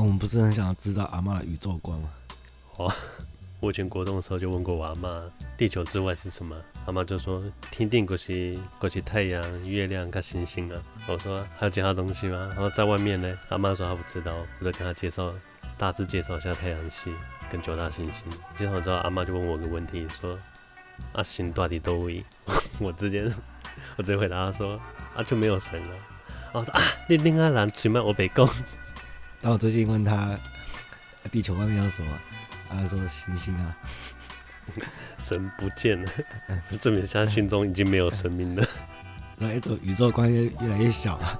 我们不是很想知道阿妈的宇宙观吗？哦，我以前国中的时候就问过我阿妈，地球之外是什么？阿妈就说天顶就是就是太阳、月亮跟星星啊。我说还有其他东西吗？然后在外面呢？阿妈说她不知道，我就跟她介绍，大致介绍一下太阳系跟九大行星。介绍之后，阿妈就问我个问题，说啊，神到底多位？我直接我直接回答她说啊，就没有神了。我说啊，你另外人起码我北宫。当我最近问他地球外面有什么，他说星星啊，神不见了，证明他心中已经没有神明了。那一种宇宙观越越来越小了。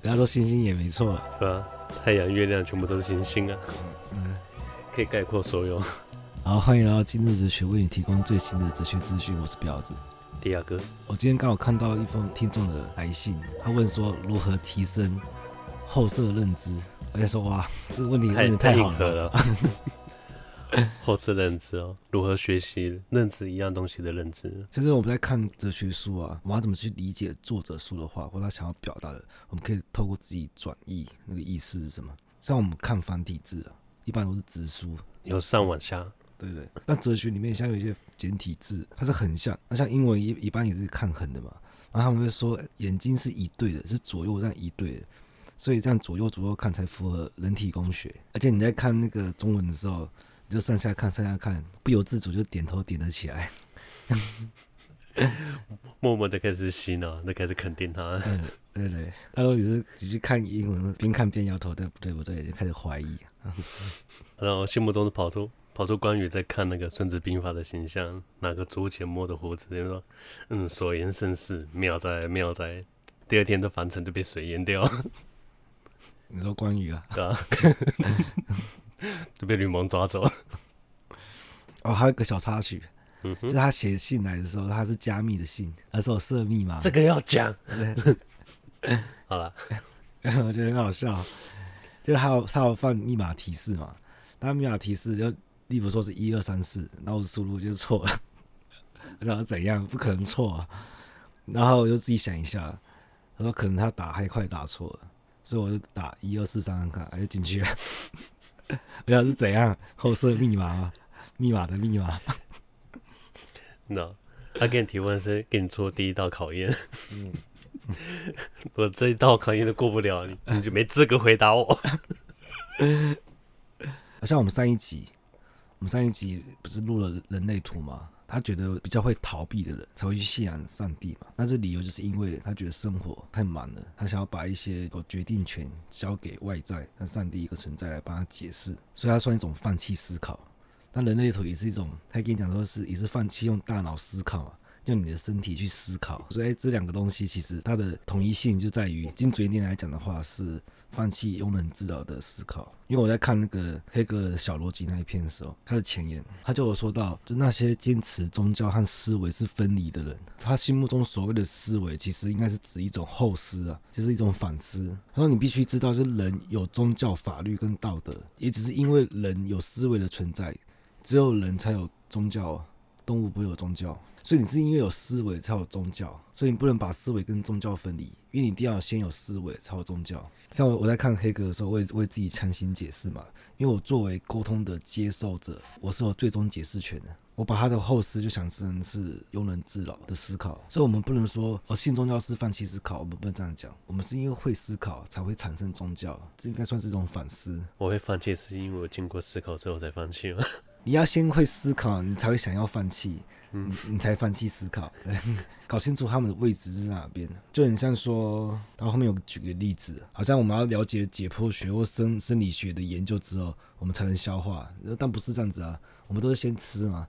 人家说星星也没错，对啊？太阳、月亮全部都是星星啊，嗯，可以概括所有。好，欢迎来到今日哲学，为你提供最新的哲学资讯。我是彪子。迪亚哥，我今天刚好看到一封听众的来信，他问说如何提升后设认知。我在说哇，这个问题问的太好了。后设认知哦，如何学习认知一样东西的认知？其实我们在看哲学书啊，我们要怎么去理解作者说的话，或他想要表达的，我们可以透过自己转译那个意思是什么。像我们看繁体字啊，一般都是直书，由上往下。对对，那哲学里面像有一些简体字，它是横向，那像英文一一般也是看横的嘛。然后他们会说眼睛是一对的，是左右这样一对的，所以这样左右左右看才符合人体工学。而且你在看那个中文的时候，你就上下看上下看，不由自主就点头点了起来，默默的开始洗脑，就开始肯定他。对 对对，他说你是你去看英文，边看边摇头，对不对？不对，就开始怀疑。然后心目中的跑出。跑出关羽在看那个《孙子兵法》的形象，拿个竹前摸的胡子，就说：“嗯，所言甚是，妙哉妙哉。”第二天的樊城就被水淹掉。你说关羽啊？对啊，就被吕蒙抓走了。哦，还有一个小插曲，嗯、就他写信来的时候，他是加密的信，他是我设密码。这个要讲。好了，我觉得很好笑，就他有他有放密码提示嘛，他密码提示就。例如说是一二三四，然后我输入就是错了，然后怎样？不可能错啊！然后我就自己想一下，他说可能他打太快打错了，所以我就打一二四三看看，哎，就进去了。我想是怎样？后设密码，密码的密码。No，他给你提问是给你出第一道考验。嗯，我这一道考验都过不了，你你就没资格回答我。好 像我们上一集。我们上一集不是录了人类图吗？他觉得比较会逃避的人才会去信仰上帝嘛。那这理由就是因为他觉得生活太满了，他想要把一些有决定权交给外在，让上帝一个存在来帮他解释，所以他算一种放弃思考。但人类图也是一种，他跟你讲说是也是放弃用大脑思考嘛，用你的身体去思考。所以这两个东西其实它的统一性就在于，精准一点来讲的话是。放弃庸人自扰的思考，因为我在看那个黑格尔小逻辑那一篇的时候，他的前言他就有说到，就那些坚持宗教和思维是分离的人，他心目中所谓的思维，其实应该是指一种后思啊，就是一种反思。他说你必须知道，就是人有宗教、法律跟道德，也只是因为人有思维的存在，只有人才有宗教，动物不会有宗教。所以你是因为有思维才有宗教，所以你不能把思维跟宗教分离，因为你一定要先有思维才有宗教。像我我在看黑格的时候，我也为自己强行解释嘛，因为我作为沟通的接受者，我是有最终解释权的。我把他的后思就想成是庸人自扰的思考，所以我们不能说哦，信宗教是放弃思考，我们不能这样讲。我们是因为会思考才会产生宗教，这应该算是一种反思。我会放弃是因为我经过思考之后才放弃吗？你要先会思考，你才会想要放弃，嗯，你才放弃思考，搞清楚他们的位置是在哪边。就很像说，他后面有举个例子，好像我们要了解解剖学或生生理学的研究之后，我们才能消化，但不是这样子啊，我们都是先吃嘛，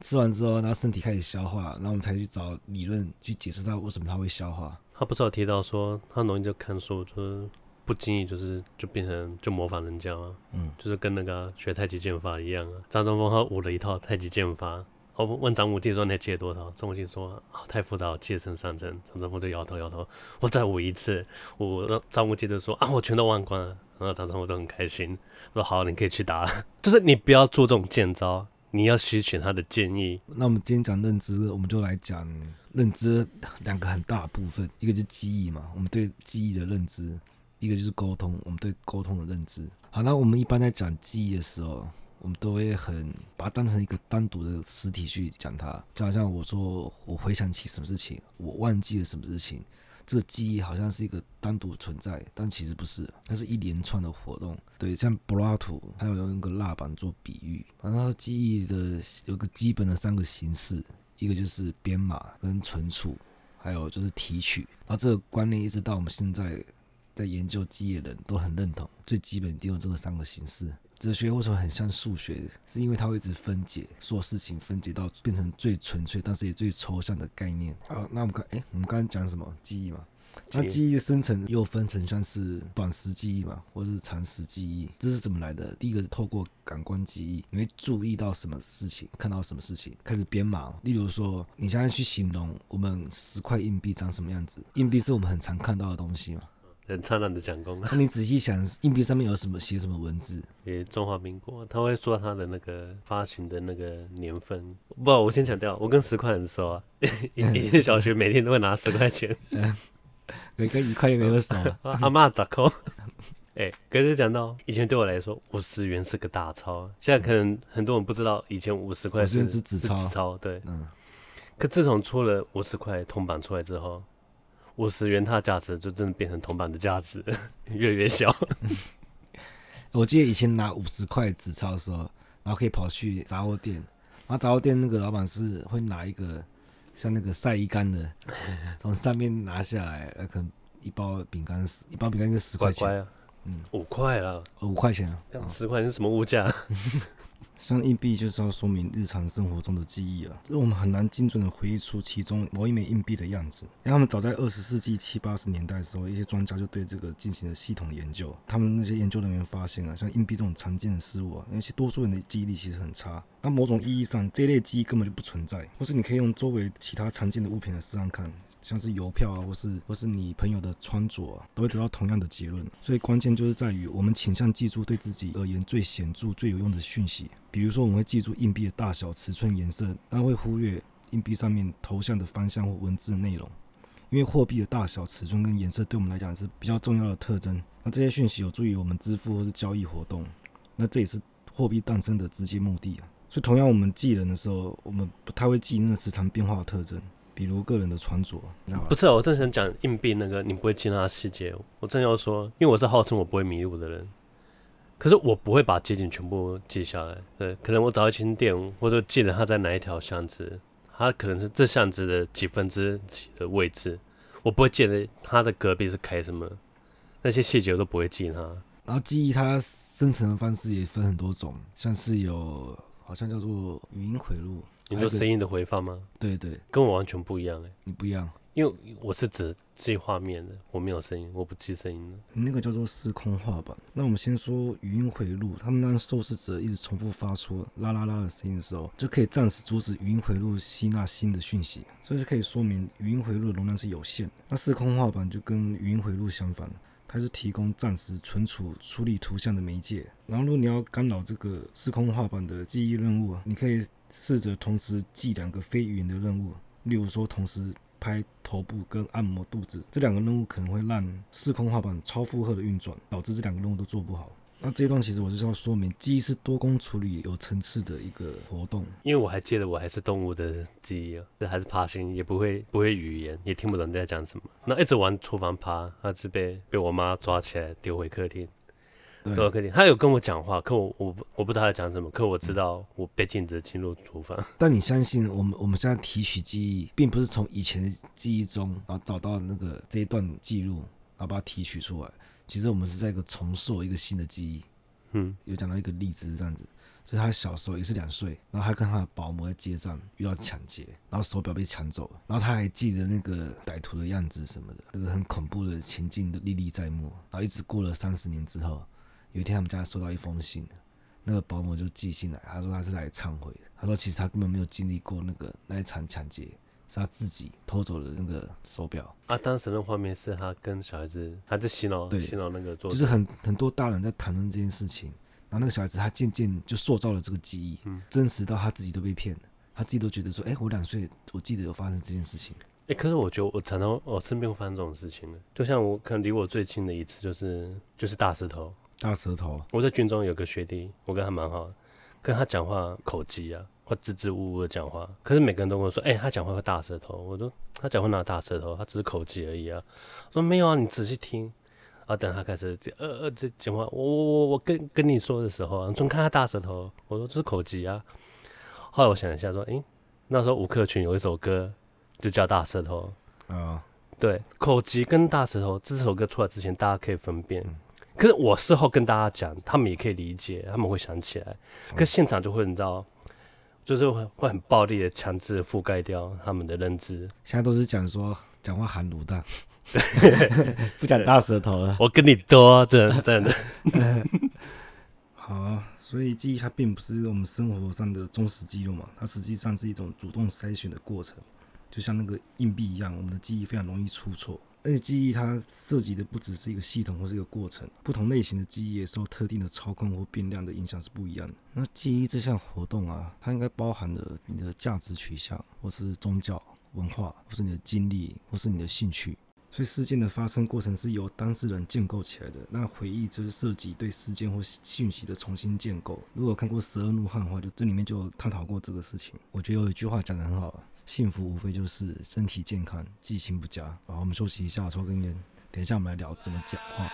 吃完之后，然后身体开始消化，然后我们才去找理论去解释它为什么它会消化。他不是有提到说，他容易就看书就是。不经意就是就变成就模仿人家啊，嗯，就是跟那个学太极剑法一样啊。张忠峰他舞了一套太极剑法，我问张无忌说，你还记得多少？张无忌说啊，太复杂，记得成上阵。张忠峰就摇头摇头，我再舞一次。我张无忌就说啊，我全都忘光了。然后张忠谋都很开心，说好，你可以去打。就是你不要做这种剑招，你要吸取他的建议。那我们今天讲认知，我们就来讲认知两个很大的部分，一个就是记忆嘛，我们对记忆的认知。一个就是沟通，我们对沟通的认知。好，那我们一般在讲记忆的时候，我们都会很把它当成一个单独的实体去讲它，就好像我说我回想起什么事情，我忘记了什么事情。这个记忆好像是一个单独存在，但其实不是，它是一连串的活动。对，像柏拉图，还有用一个蜡板做比喻，然后记忆的有个基本的三个形式，一个就是编码跟存储，还有就是提取。然后这个观念一直到我们现在在研究记忆的人都很认同，最基本一定有这个三个形式。哲学为什么很像数学？是因为它会一直分解，所有事情分解到变成最纯粹，但是也最抽象的概念。好，那我们看，哎，我们刚刚讲什么？记忆嘛。那记忆生成又分成像是短时记忆嘛，或者是长时记忆，这是怎么来的？第一个是透过感官记忆，你会注意到什么事情，看到什么事情，开始编码。例如说，你现在去形容我们十块硬币长什么样子，硬币是我们很常看到的东西嘛。很灿烂的讲功。那你仔细想，硬币上面有什么写什么文字？也中华民国，他会说他的那个发行的那个年份。不，我先强调，我跟十块很熟啊。以前小学每天都会拿十块钱，每个一块也没有少。阿妈咋扣？哎，可是讲到以前对我来说，五十元是个大钞。现在可能很多人不知道，以前五十块是纸钞。纸钞对。嗯。可自从出了五十块铜板出来之后。五十元，它的价值就真的变成铜板的价值，越来越小。我记得以前拿五十块纸钞的时候，然后可以跑去杂货店，然后杂货店那个老板是会拿一个像那个晒衣杆的，从上面拿下来，呃，可能一包饼干十，一包饼干就十块钱，乖乖啊、嗯，五块了，五块钱啊，十块钱是什么物价？像硬币就是要说明日常生活中的记忆啊，这我们很难精准的回忆出其中某一枚硬币的样子。因为他们早在二十世纪七八十年代的时候，一些专家就对这个进行了系统的研究。他们那些研究人员发现啊，像硬币这种常见的事物啊，那些多数人的记忆力其实很差。那某种意义上，这类记忆根本就不存在。或是你可以用周围其他常见的物品来试试看，像是邮票啊，或是或是你朋友的穿着啊，都会得到同样的结论。所以关键就是在于我们倾向记住对自己而言最显著、最有用的讯息。比如说，我们会记住硬币的大小、尺寸、颜色，但会忽略硬币上面头像的方向或文字内容。因为货币的大小、尺寸跟颜色对我们来讲是比较重要的特征。那这些讯息有助于我们支付或是交易活动。那这也是货币诞生的直接目的啊。所以，同样我们记人的时候，我们不太会记那个时常变化的特征，比如个人的穿着。不是，我正想讲硬币那个，你不会记那个细节。我正要说，因为我是号称我不会迷路的人。可是我不会把街景全部记下来，对，可能我找一间店，或者记得它在哪一条巷子，它可能是这巷子的几分之几的位置，我不会记得它的隔壁是开什么，那些细节我都不会记它。然后记忆它生成的方式也分很多种，像是有好像叫做语音回路，你说声音的回放吗？对对，跟我完全不一样哎，你不一样。因为我是只记画面的，我没有声音，我不记声音的。那个叫做时空画板。那我们先说语音回路，他们当受试者一直重复发出啦啦啦的声音的时候，就可以暂时阻止语音回路吸纳新的讯息，所以就可以说明语音回路的容量是有限的。那时空画板就跟语音回路相反，它是提供暂时存储、处理图像的媒介。然后，如果你要干扰这个时空画板的记忆任务，你可以试着同时记两个非语言的任务，例如说同时。拍头部跟按摩肚子这两个任务可能会让司空画板超负荷的运转，导致这两个任务都做不好。那这一段其实我就是要说明，记忆是多工处理、有层次的一个活动。因为我还记得我还是动物的记忆啊，这还是爬行，也不会不会语言，也听不懂你在讲什么。那一直往厨房爬，他是被被我妈抓起来丢回客厅。对，客厅，他有跟我讲话，可我我我不知道他在讲什么，可我知道我被禁止进入厨房。但你相信我们我们现在提取记忆，并不是从以前的记忆中，然后找到那个这一段记录，然后把它提取出来。其实我们是在一个重塑一个新的记忆。嗯，有讲到一个例子是这样子，就是他小时候也是两岁，然后他跟他的保姆在街上遇到抢劫，然后手表被抢走了，然后他还记得那个歹徒的样子什么的，那个很恐怖的情境的历历在目。然后一直过了三十年之后。有一天，他们家收到一封信，那个保姆就寄信来，他说他是来忏悔的。他说其实他根本没有经历过那个那一场抢劫，是他自己偷走了那个手表。啊，当时的画面是他跟小孩子，还在洗脑，对，洗脑那个做，就是很很多大人在谈论这件事情，然后那个小孩子他渐渐就塑造了这个记忆，嗯，真实到他自己都被骗了，他自己都觉得说，哎、欸，我两岁，我记得有发生这件事情。哎，可是我觉得我常常我身边会发生这种事情的，就像我可能离我最近的一次就是就是大石头。大舌头。我在军中有个学弟，我跟他蛮好的，跟他讲话口疾啊，或支支吾吾的讲话。可是每个人都跟我说，哎，他讲话会大舌头。我说他讲话哪有大舌头？他只是口疾而已啊。我说没有啊，你仔细听。啊，等他开始这呃呃这讲话，我我我我跟跟你说的时候，你总看他大舌头。我说这是口疾啊。后来我想一下说，哎，那时候吴克群有一首歌。就叫大舌头啊，哦、对，口疾跟大舌头，这首歌出来之前，大家可以分辨。嗯、可是我事后跟大家讲，他们也可以理解，他们会想起来。可是现场就会，你知道，就是会会很暴力的强制覆盖掉他们的认知。现在都是讲说讲话含卤蛋，不讲大舌头了。我跟你多真的真的。好啊，所以记忆它并不是我们生活上的忠实记录嘛，它实际上是一种主动筛选的过程。就像那个硬币一样，我们的记忆非常容易出错，而且记忆它涉及的不只是一个系统或是一个过程，不同类型的记忆也受特定的操控或变量的影响是不一样的。那记忆这项活动啊，它应该包含了你的价值取向，或是宗教、文化，或是你的经历，或是你的兴趣。所以事件的发生过程是由当事人建构起来的。那回忆就是涉及对事件或讯息的重新建构。如果看过《十二怒汉》的话，就这里面就探讨过这个事情。我觉得有一句话讲得很好。幸福无非就是身体健康，记性不佳。好，我们休息一下，抽根烟。等一下我们来聊怎么讲话。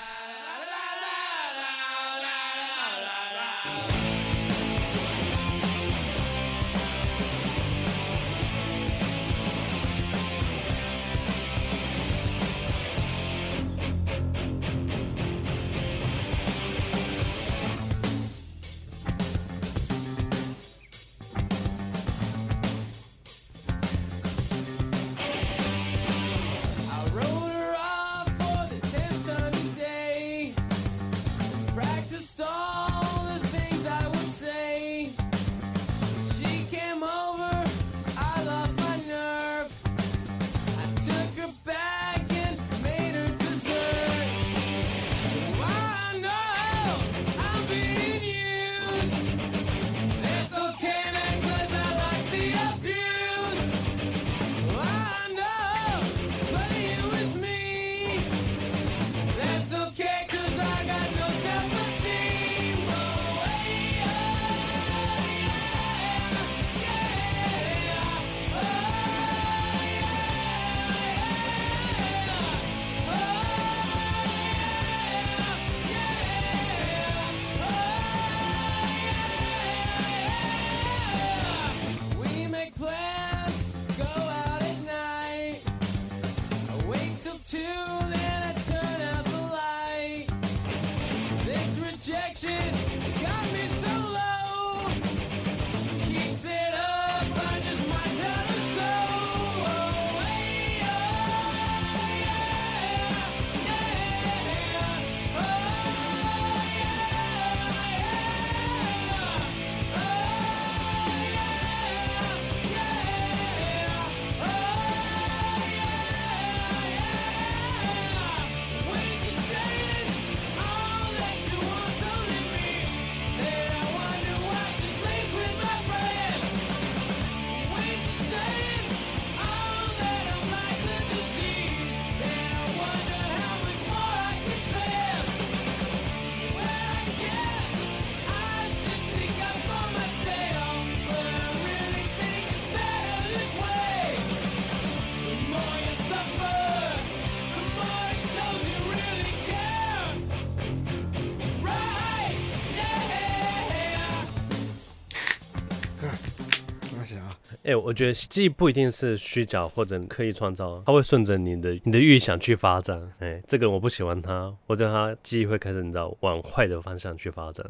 哎、欸，我觉得记忆不一定是虚假或者刻意创造，它会顺着你的你的预想去发展。哎、欸，这个人我不喜欢他，我觉得他记忆会开始你知道往坏的方向去发展，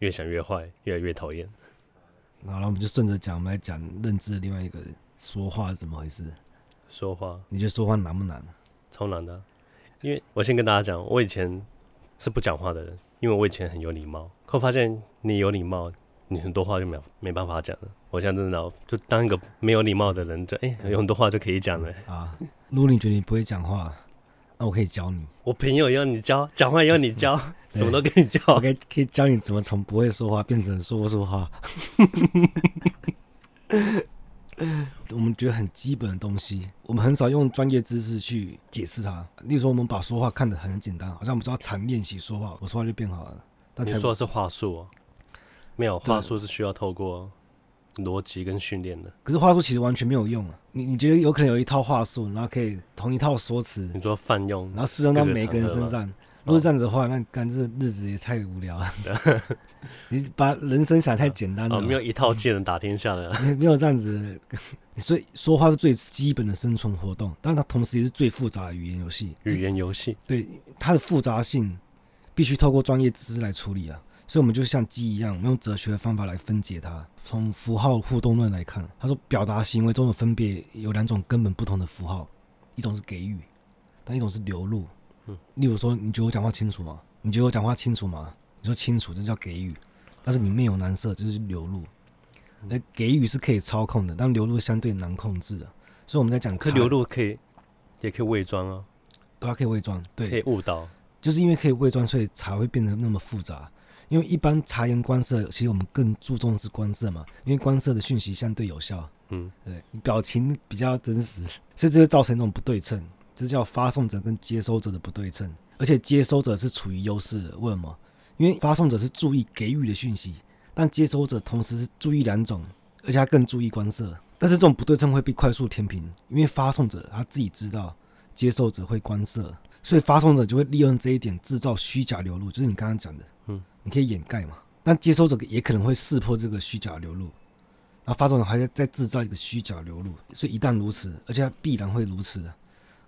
越想越坏，越来越讨厌。好了，我们就顺着讲，我们来讲认知的另外一个说话是怎么回事。说话，你觉得说话难不难？超难的，因为我先跟大家讲，我以前是不讲话的人，因为我以前很有礼貌，可我发现你有礼貌。你很多话就没有没办法讲了。我现在真的就当一个没有礼貌的人，就哎、欸，有很多话就可以讲了。啊，如果你觉得你不会讲话，那我可以教你。我朋友要你教，讲话要你教，什么都给你教。我可以可以教你怎么从不会说话变成说不出话。我们觉得很基本的东西，我们很少用专业知识去解释它。例如说，我们把说话看得很简单，好像我们只要常练习说话，我说话就变好了。但你说的是话术哦，没有话术是需要透过逻辑跟训练的。可是话术其实完全没有用啊！你你觉得有可能有一套话术，然后可以同一套说辞，你说泛用，然后适用到每个人身上？如果这样子的话，那干这日子也太无聊了。你把人生想太简单了。哦，没有一套技能打天下的。没有这样子，所以说话是最基本的生存活动，但它同时也是最复杂的语言游戏。语言游戏，对它的复杂性，必须透过专业知识来处理啊。所以，我们就像鸡一样，我们用哲学的方法来分解它。从符号互动论来看，他说表达行为中的分别有两种根本不同的符号，一种是给予，但一种是流露。嗯，例如说，你觉得我讲话清楚吗？你觉得我讲话清楚吗？你说清楚，这叫给予，但是你面有难色，这就是流露。那给予是可以操控的，但流露相对难控制的。所以我们在讲，可流露可以，也可以伪装啊，都可以伪装，对，可以误导，就是因为可以伪装，所以才会变得那么复杂。因为一般察言观色，其实我们更注重的是观色嘛，因为观色的讯息相对有效。嗯，对，你表情比较真实，所以这会造成一种不对称。这叫发送者跟接收者的不对称，而且接收者是处于优势的。为什么？因为发送者是注意给予的讯息，但接收者同时是注意两种，而且他更注意观色。但是这种不对称会被快速填平，因为发送者他自己知道接收者会观色，所以发送者就会利用这一点制造虚假流露，就是你刚刚讲的，嗯，你可以掩盖嘛。但接收者也可能会识破这个虚假流露，然后发送者还在再制造一个虚假流露，所以一旦如此，而且它必然会如此。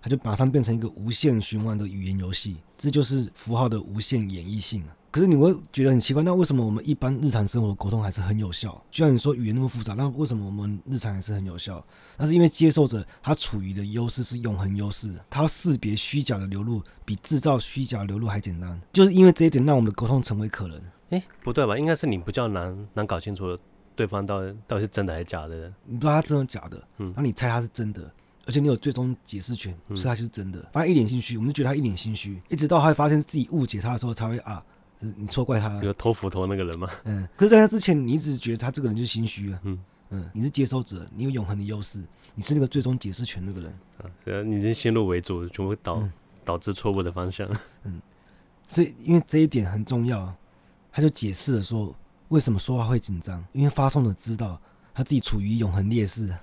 它就马上变成一个无限循环的语言游戏，这就是符号的无限演绎性啊。可是你会觉得很奇怪，那为什么我们一般日常生活沟通还是很有效？就像你说语言那么复杂，那为什么我们日常还是很有效？那是因为接受者他处于的优势是永恒优势，他要识别虚假的流露比制造虚假流露还简单。就是因为这一点，让我们的沟通成为可能。诶、不对吧？应该是你比较难难搞清楚对方到底到底是真的还是假的。你不知道他真的假的，嗯，那你猜他是真的。而且你有最终解释权，所以他就是真的。反正一脸心虚，我们就觉得他一脸心虚，一直到他发现自己误解他的时候，才会啊，你错怪他。有偷斧头那个人吗？嗯。可是在他之前，你一直觉得他这个人就是心虚啊。嗯嗯。你是接收者，你有永恒的优势，你是那个最终解释权那个人。啊，对啊，你已经先入为主，全部导、嗯、导致错误的方向。嗯。所以，因为这一点很重要，他就解释了说，为什么说话会紧张，因为发送者知道他自己处于永恒劣势。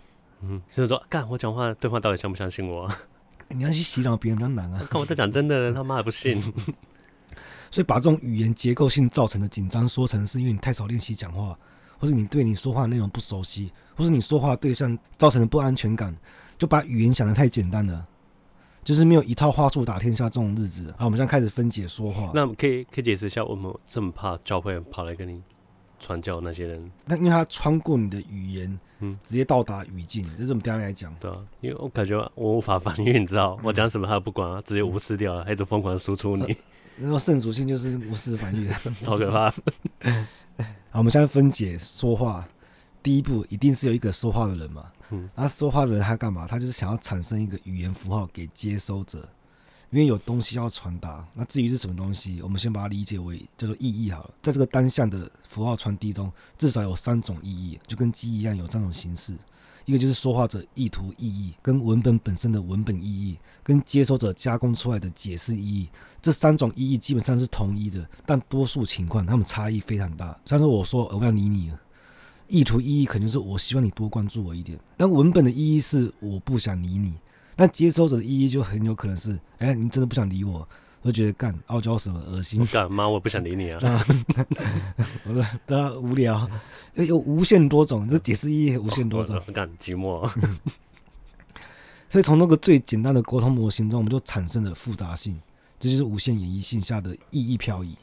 嗯，所以说，干我讲话，对方到底相不相信我？你要去洗脑别人比较难啊！看我在讲真的，他妈还不信。所以把这种语言结构性造成的紧张说成是因为你太少练习讲话，或是你对你说话的内容不熟悉，或是你说话对象造成的不安全感，就把语言想得太简单了，就是没有一套话术打天下这种日子。好，我们现在开始分解说话。那可以可以解释一下，我们这么怕教会跑来跟你传教那些人？那因为他穿过你的语言。嗯，直接到达语境，这是我们刚才来讲。对啊，因为我感觉我无法反应，你知道，我讲什么他不管啊，直接无视掉，还一直疯狂输出你。那种圣属性就是无视反应，超可怕。好，我们现在分解说话，第一步一定是有一个说话的人嘛。嗯，他说话的人他干嘛？他就是想要产生一个语言符号给接收者。因为有东西要传达，那至于是什么东西，我们先把它理解为叫做意义好了。在这个单向的符号传递中，至少有三种意义，就跟鸡一样有三种形式。一个就是说话者意图意义，跟文本本身的文本意义，跟接收者加工出来的解释意义。这三种意义基本上是统一的，但多数情况它们差异非常大。像是我说我不要理你，意图意义肯定是我希望你多关注我一点，但文本的意义是我不想理你。但接收者的意义就很有可能是，哎、你真的不想理我，我就觉得干傲娇什么恶心，干妈我不想理你啊，我说对啊无聊，有无限多种，这解释意义无限多种，干寂寞，所以从那个最简单的沟通模型中，我们就产生了复杂性，这就是无限演绎性下的意义漂移，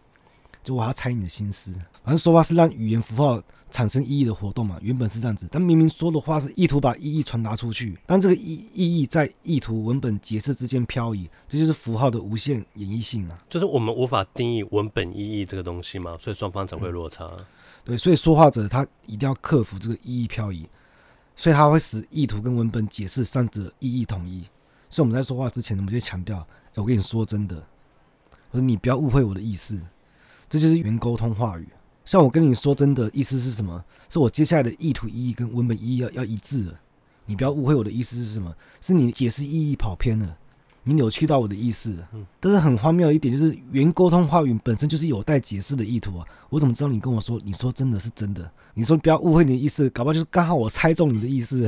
就我要猜你的心思，反正说话是让语言符号。产生意义的活动嘛，原本是这样子，但明明说的话是意图把意义传达出去，但这个意意义在意图文本解释之间漂移，这就是符号的无限演绎性啊。就是我们无法定义文本意义这个东西嘛，所以双方才会落差。嗯、对，所以说话者他一定要克服这个意义漂移，所以他会使意图跟文本解释三者意义统一。所以我们在说话之前，我们就强调：哎，我跟你说真的，我说你不要误会我的意思，这就是原沟通话语。像我跟你说真的意思是什么？是我接下来的意图意义跟文本意义要要一致了，你不要误会我的意思是什么？是你解释意义跑偏了。你扭曲到我的意思，嗯，但是很荒谬的一点就是，原沟通话语本身就是有待解释的意图啊！我怎么知道你跟我说，你说真的是真的？你说不要误会你的意思，搞不好就是刚好我猜中你的意思。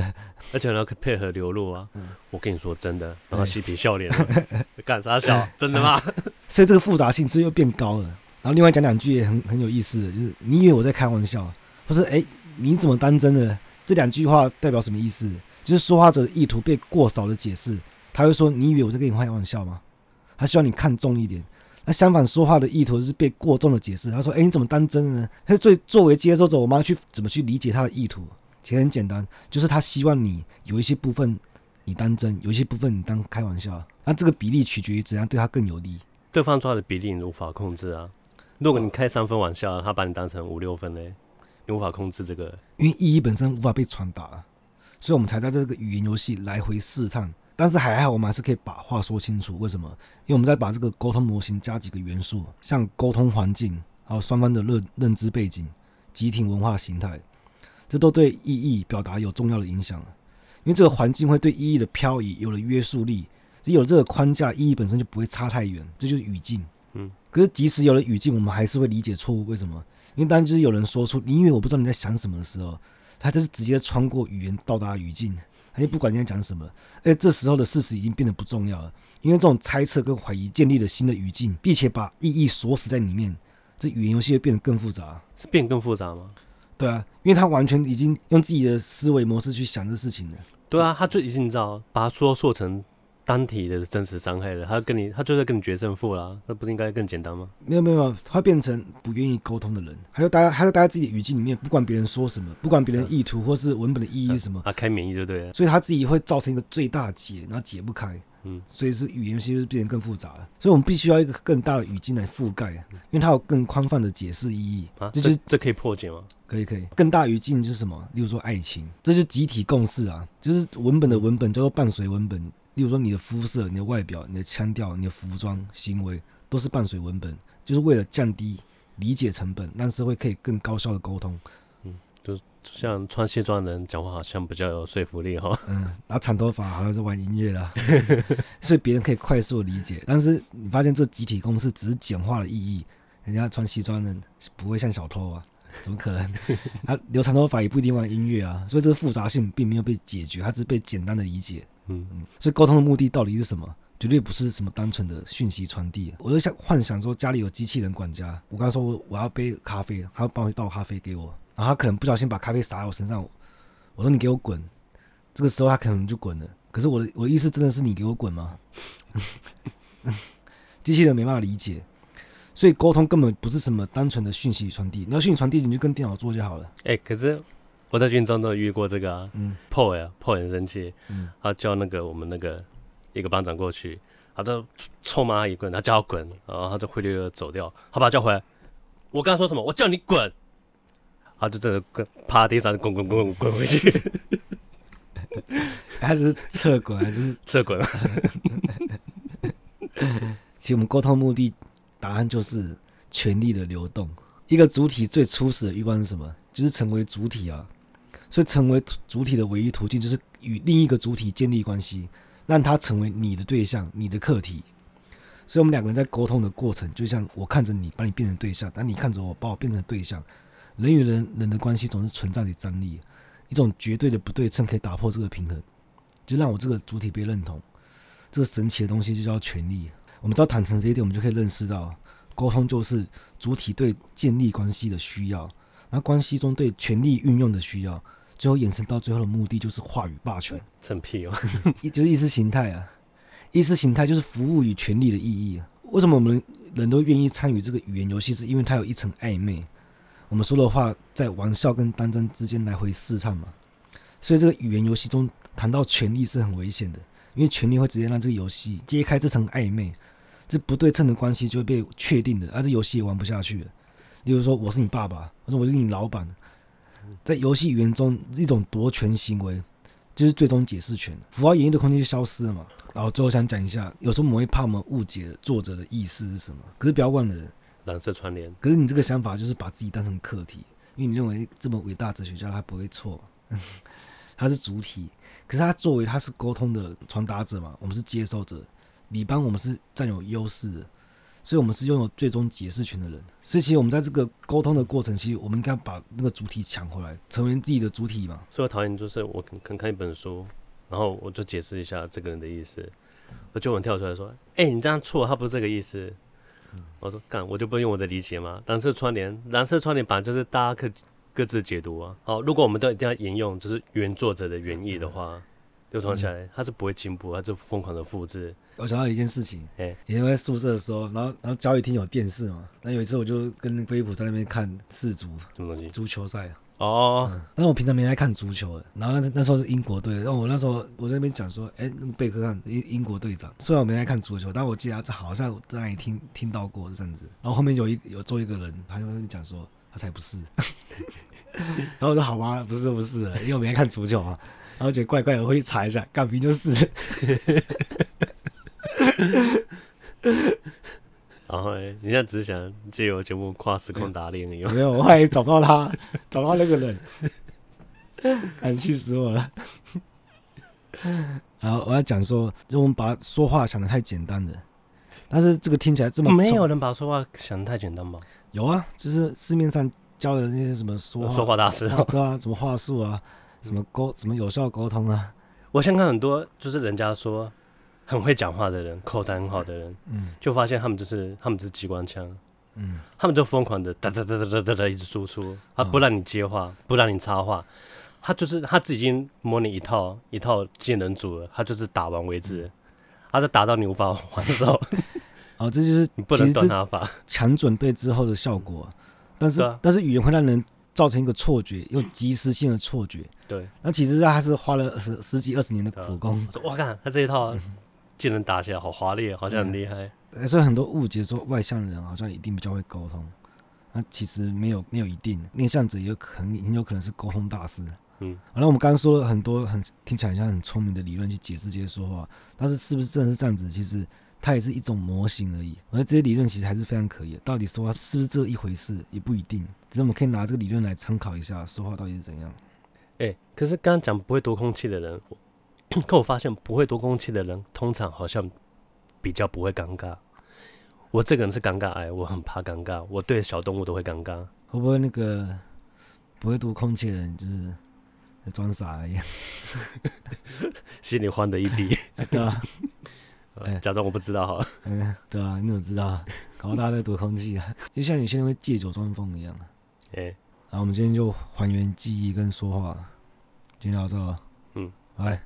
而且还要配合流露啊！嗯、我跟你说真的，然后嬉皮笑脸，干啥笑？真的吗？所以这个复杂性是又变高了。然后另外讲两句也很很有意思，就是你以为我在开玩笑，或是哎你怎么当真的？这两句话代表什么意思？就是说话者的意图被过少的解释。他会说：“你以为我在跟你开玩笑吗？”他希望你看重一点。那相反，说话的意图是被过重的解释。他说：“哎，你怎么当真呢？”他作作为接收者，我们要去怎么去理解他的意图？其实很简单，就是他希望你有一些部分你当真，有一些部分你当开玩笑。那这个比例取决于怎样对他更有利。对方说话的比例你无法控制啊。如果你开三分玩笑，他把你当成五六分嘞，你无法控制这个，因为意义本身无法被传达，所以我们才在这个语言游戏来回试探。但是还好，我们还是可以把话说清楚。为什么？因为我们在把这个沟通模型加几个元素，像沟通环境，还有双方的认认知背景、集体文化形态，这都对意义表达有重要的影响。因为这个环境会对意义的漂移有了约束力，有了这个框架，意义本身就不会差太远。这就是语境。嗯。可是即使有了语境，我们还是会理解错误。为什么？因为当就是有人说出“你以为我不知道你在想什么”的时候，他就是直接穿过语言到达语境。他就，不管你在讲什么，而，这时候的事实已经变得不重要了，因为这种猜测跟怀疑建立了新的语境，并且把意义锁死在里面，这语言游戏会变得更复杂。是变更复杂吗？对啊，因为他完全已经用自己的思维模式去想这事情了。对啊，他就已经你知道，把它说说成。单体的真实伤害了，他跟你，他就在跟你决胜负啦，那不是应该更简单吗？没有没有，他变成不愿意沟通的人，还有大家，还有待在自己的语境里面，不管别人说什么，不管别人意图或是文本的意义是什么，啊开免疫就对了，所以他自己会造成一个最大解，然后解不开，嗯，所以是语言其实变得更复杂了，所以我们必须要一个更大的语境来覆盖，因为它有更宽泛的解释意义啊，这就是这可以破解吗？可以可以，更大语境就是什么？例如说爱情，这就是集体共识啊，就是文本的文本叫做伴随文本。例如说，你的肤色、你的外表、你的腔调、你的服装、行为，都是伴随文本，就是为了降低理解成本，让社会可以更高效的沟通。嗯，就像穿西装的人讲话好像比较有说服力哈。嗯，然后长头发好像是玩音乐啦，所以别人可以快速的理解。但是你发现这集体公式只是简化了意义，人家穿西装的人不会像小偷啊，怎么可能？他 留长头发也不一定玩音乐啊，所以这个复杂性并没有被解决，它只是被简单的理解。嗯嗯，所以沟通的目的到底是什么？绝对不是什么单纯的讯息传递。我就想幻想说，家里有机器人管家，我刚才说我我要杯咖啡，他要帮我倒咖啡给我，然后他可能不小心把咖啡洒在我身上，我说你给我滚，这个时候他可能就滚了。可是我的我的意思真的是你给我滚吗？机器人没办法理解，所以沟通根本不是什么单纯的讯息传递。你要讯息传递，你就跟电脑做就好了。哎、可是。我在军中都遇过这个啊，嗯，Paul 呀，Paul 很生气，嗯，他叫那个我们那个一个班长过去，他就臭骂他一顿，他叫他滚，然后他就灰溜溜的走掉，他把他叫回来，我刚才说什么？我叫你滚，他就真的滚，趴地上滚滚滚滚滚回去，还是侧滚还是侧滚？其实我们沟通目的答案就是权力的流动，一个主体最初始的欲望是什么？就是成为主体啊。所以，成为主体的唯一途径就是与另一个主体建立关系，让他成为你的对象、你的课题。所以，我们两个人在沟通的过程，就像我看着你，把你变成对象；当你看着我，把我变成对象。人与人人的关系总是存在着张力，一种绝对的不对称可以打破这个平衡，就让我这个主体被认同。这个神奇的东西就叫权力。我们只要坦诚这一点，我们就可以认识到，沟通就是主体对建立关系的需要，那关系中对权力运用的需要。最后衍生到最后的目的就是话语霸权，成屁哦，就是意识形态啊，意识形态就是服务于权力的意义啊。为什么我们人都愿意参与这个语言游戏？是因为它有一层暧昧，我们说的话在玩笑跟当真之间来回试探嘛。所以这个语言游戏中谈到权力是很危险的，因为权力会直接让这个游戏揭开这层暧昧，这不对称的关系就会被确定的，而这游戏也玩不下去了。例如说，我是你爸爸，我说我是你老板。在游戏语言中，一种夺权行为就是最终解释权，符号演绎的空间就消失了嘛。然后最后想讲一下，有时候我们会怕我们误解作者的意思是什么，可是不要忘了，蓝色窗帘。可是你这个想法就是把自己当成客体，因为你认为这么伟大哲学家他不会错，他是主体，可是他作为他是沟通的传达者嘛，我们是接受者，你帮我们是占有优势的，所以我们是拥有最终解释权的人。所以其实我们在这个沟通的过程，其实我们应该把那个主体抢回来，成为自己的主体嘛。所以我讨厌就是我可能看一本书，然后我就解释一下这个人的意思，我就很跳出来说：“哎、欸，你这样错，他不是这个意思。”我说干，我就不用我的理解吗？蓝色窗帘，蓝色窗帘本来就是大家可各自解读啊。好，如果我们都一定要沿用就是原作者的原意的话，流传下来，他是不会进步，它就疯狂的复制。我想到一件事情，哎、欸，以前在宿舍的时候，然后然后教育厅有电视嘛，那有一次我就跟飞普在那边看世足，什么东西？足球赛。哦、嗯，但我平常没在看足球的，然后那那时候是英国队，然后我那时候我在那边讲说，哎、欸，那个贝克汉英英国队长，虽然我没在看足球，但我记得他好像在那里听听到过这样子。然后后面有一有坐一个人，他就在那边讲说，他才不是。然后我说好吧，不是不是，因为我没在看足球嘛。然后觉得怪怪的，我会去查一下，干兵就是。然后哎，你现在只想借由节目跨时空打脸而已。没有，我还找不到他，找不到那个人，敢气死我了。然后我要讲说，就我们把说话想的太简单了，但是这个听起来这么……没有人把说话想的太简单吗？有啊，就是市面上教的那些什么说话说话大师，对啊，什么话术啊，什么沟，怎么有效沟通啊。我先看很多，就是人家说。很会讲话的人，口才很好的人，嗯，就发现他们就是他们就是机关枪，嗯，他们就疯狂的哒哒哒哒哒哒哒一直输出，他不让你接话，不让你插话，他就是他自己已经模拟一套一套技能组了，他就是打完为止，他就打到你无法还手，哦，这就是 你不能断他法，强准备之后的效果，但是但是语言会让人造成一个错觉，又及时性的错觉，对，那其实他是花了十十几二十年的苦功，我看他这一套。技能打起来好华丽，好像很厉害。所以很多误解说外向的人好像一定比较会沟通，那其实没有没有一定。内向者也有可能很有可能是沟通大师。嗯，好了，我们刚刚说了很多很听起来像很聪明的理论去解释这些说话，但是是不是真的是这样子？其实它也是一种模型而已。而这些理论其实还是非常可疑。到底说话是不是这一回事也不一定。只是我们可以拿这个理论来参考一下说话到底是怎样。哎、欸，可是刚刚讲不会读空气的人。可我发现不会读空气的人，通常好像比较不会尴尬。我这个人是尴尬癌，我很怕尴尬，我对小动物都会尴尬。会不会那个不会读空气的人就是装傻一样，心里慌的一逼？对啊，假装我不知道哈。嗯，对啊，你怎么知道？搞到大家在躲空气啊，就像有些人会借酒装疯一样。哎，然后我们今天就还原记忆跟说话，今天到这，嗯，拜。